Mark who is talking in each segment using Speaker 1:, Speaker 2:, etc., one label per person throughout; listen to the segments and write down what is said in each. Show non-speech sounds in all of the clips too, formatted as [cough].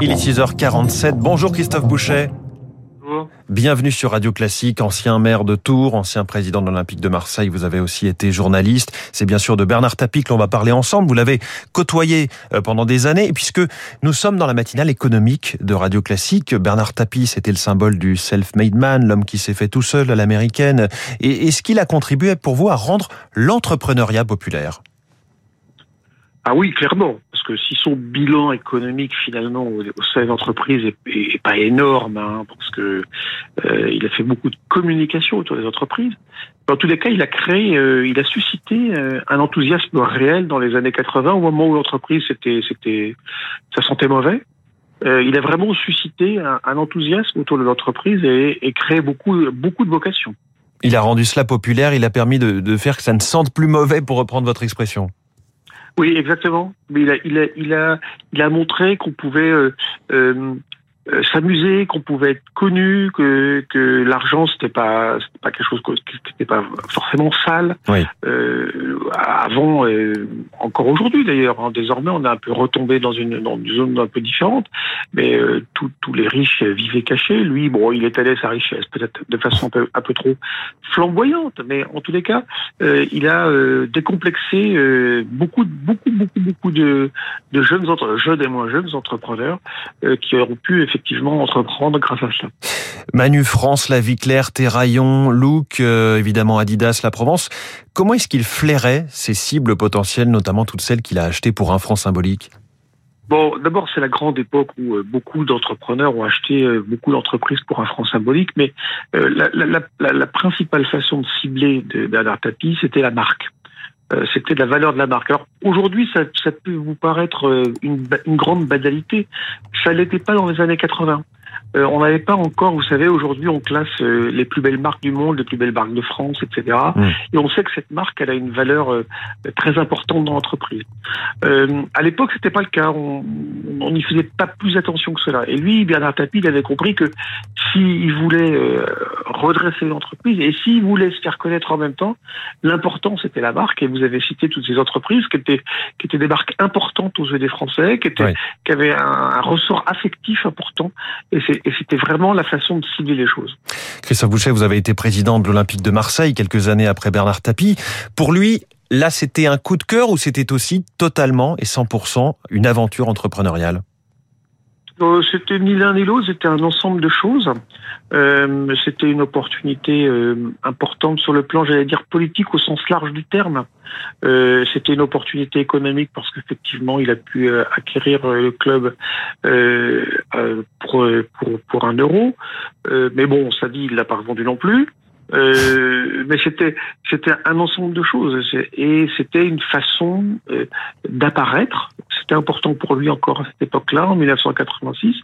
Speaker 1: Il est 6h47. Bonjour Christophe Boucher. Bienvenue sur Radio Classique, ancien maire de Tours, ancien président de l'Olympique de Marseille. Vous avez aussi été journaliste. C'est bien sûr de Bernard Tapie que l'on va parler ensemble. Vous l'avez côtoyé euh, pendant des années. Et puisque nous sommes dans la matinale économique de Radio Classique, Bernard Tapie, c'était le symbole du self-made man, l'homme qui s'est fait tout seul à l'américaine. Et est-ce qu'il a contribué pour vous à rendre l'entrepreneuriat populaire?
Speaker 2: Ah oui, clairement, parce que si son bilan économique finalement au, sein de l'entreprise est, pas énorme, hein, parce que euh, il a fait beaucoup de communication autour des entreprises. Dans tous les cas, il a créé, euh, il a suscité euh, un enthousiasme réel dans les années 80, au moment où l'entreprise c'était, c'était, ça sentait mauvais. il a vraiment suscité un, enthousiasme autour de l'entreprise et, créé beaucoup, beaucoup de vocations.
Speaker 1: Il a rendu cela populaire. Il a permis de faire que ça ne sente plus mauvais, pour reprendre votre expression.
Speaker 2: Oui, exactement. Mais il a, il a, il a, il a montré qu'on pouvait euh, euh, s'amuser, qu'on pouvait être connu, que, que l'argent c'était pas c'était pas quelque chose qui n'était pas forcément sale.
Speaker 1: Oui.
Speaker 2: Euh, avant, euh, encore aujourd'hui d'ailleurs, hein, désormais on est un peu retombé dans une dans une zone un peu différente, mais euh, tous les riches vivaient cachés. Lui, bon, il étalait sa richesse peut-être de façon un peu un peu trop flamboyante, mais en tous les cas, il a décomplexé beaucoup beaucoup beaucoup beaucoup de de jeunes entre jeunes et moins jeunes entrepreneurs qui auront pu effectivement entreprendre grâce à cela.
Speaker 1: Manu France, La Vie Claire, Terraillon, Look, euh, évidemment Adidas, La Provence. Comment est-ce qu'il flairait ces cibles potentielles, notamment toutes celles qu'il a achetées pour un franc symbolique?
Speaker 2: Bon, d'abord, c'est la grande époque où euh, beaucoup d'entrepreneurs ont acheté euh, beaucoup d'entreprises pour un franc symbolique, mais la, la, la, la, principale façon de cibler Bernard Tapie, c'était la marque. Euh, c'était de la valeur de la marque. Alors aujourd'hui, ça, peut vous paraître euh, une, une grande banalité. Ça l'était pas dans les années 80. Euh, on n'avait pas encore, vous savez, aujourd'hui on classe euh, les plus belles marques du monde, les plus belles marques de France, etc. Mm. Et on sait que cette marque, elle a une valeur euh, très importante dans l'entreprise. à l'époque, c'était pas le cas. On n'y faisait pas plus attention que cela. Et lui, Bernard Tapie, il avait compris que s'il voulait redresser l'entreprise et s'il voulait se faire connaître en même temps, l'important c'était la marque. Et vous avez cité toutes ces entreprises qui étaient qui étaient des marques importantes aux yeux des Français, qui étaient qui avaient un, un ressort affectif important. Et c'était vraiment la façon de cibler les choses.
Speaker 1: Christophe Boucher, vous avez été président de l'Olympique de Marseille quelques années après Bernard Tapie. Pour lui, là, c'était un coup de cœur ou c'était aussi totalement et 100% une aventure entrepreneuriale?
Speaker 2: Euh, c'était ni l'un ni l'autre, c'était un ensemble de choses. Euh, c'était une opportunité euh, importante sur le plan, j'allais dire, politique au sens large du terme. Euh, c'était une opportunité économique parce qu'effectivement, il a pu euh, acquérir le club pour, pour, pour un euro. mais bon, ça dit, il l'a pas revendu non plus. Euh, mais c'était c'était un ensemble de choses et c'était une façon euh, d'apparaître. Important pour lui encore à cette époque-là, en 1986,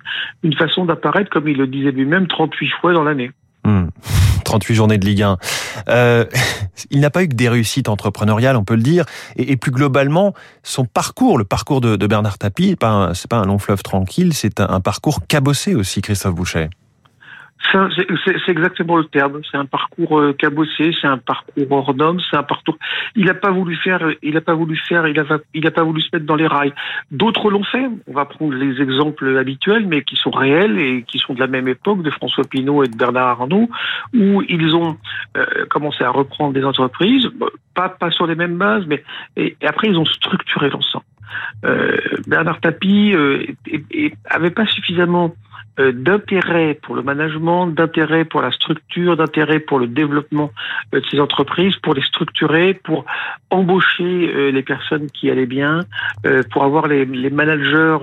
Speaker 2: une façon d'apparaître, comme il le disait lui-même, 38 fois dans l'année.
Speaker 1: 38 hmm. journées de Ligue 1. Euh, [laughs] il n'a pas eu que des réussites entrepreneuriales, on peut le dire, et, plus globalement, son parcours, le parcours de, Bernard Tapie, c'est pas, pas un long fleuve tranquille, c'est un, un parcours cabossé aussi, Christophe Boucher.
Speaker 2: C'est exactement le terme. C'est un parcours euh, cabossé, c'est un parcours hors d'homme, c'est un parcours. Il n'a pas voulu faire, il n'a pas voulu faire, il a, pas voulu se mettre dans les rails. D'autres l'ont fait. On va prendre les exemples habituels, mais qui sont réels et qui sont de la même époque, de François Pinault et de Bernard Arnault, où ils ont euh, commencé à reprendre des entreprises, pas pas sur les mêmes bases, mais et, après ils ont structuré l'ensemble. Euh, Bernard Tapie euh, avait pas suffisamment euh, d'intérêt pour le management, d'intérêt pour la structure, d'intérêt pour le développement euh, de ces entreprises, pour les structurer, pour embaucher euh, les personnes qui allaient bien, pour avoir les, managers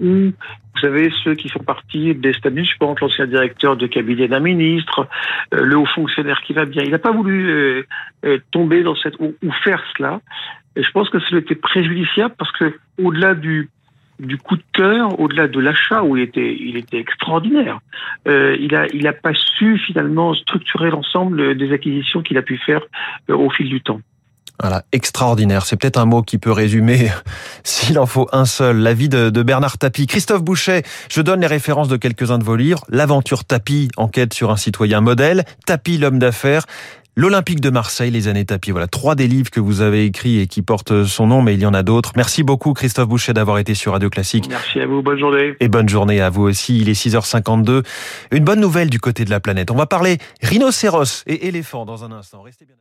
Speaker 2: ou vous savez, ceux qui sont partis des pense l'ancien directeur de cabinet d'un ministre, le haut fonctionnaire qui va bien. Il n'a pas voulu tomber dans cette ou, ou, faire cela. Et je pense que ça était préjudiciable parce que au-delà du du coup de cœur, au-delà de l'achat où il était, il était extraordinaire. Euh, il a, il pas su finalement structurer l'ensemble des acquisitions qu'il a pu faire euh, au fil du temps.
Speaker 1: Voilà, extraordinaire. C'est peut-être un mot qui peut résumer, [laughs] s'il en faut un seul, la vie de, de, Bernard Tapie. Christophe Boucher, je donne les références de quelques-uns de vos livres. L'aventure Tapie, enquête sur un citoyen modèle. Tapie, l'homme d'affaires. L'Olympique de Marseille, les années tapis. Voilà, trois des livres que vous avez écrits et qui portent son nom, mais il y en a d'autres. Merci beaucoup, Christophe Boucher, d'avoir été sur Radio Classique.
Speaker 2: Merci à vous, bonne journée.
Speaker 1: Et bonne journée à vous aussi. Il est 6h52. Une bonne nouvelle du côté de la planète. On va parler rhinocéros et éléphants dans un instant. Restez bien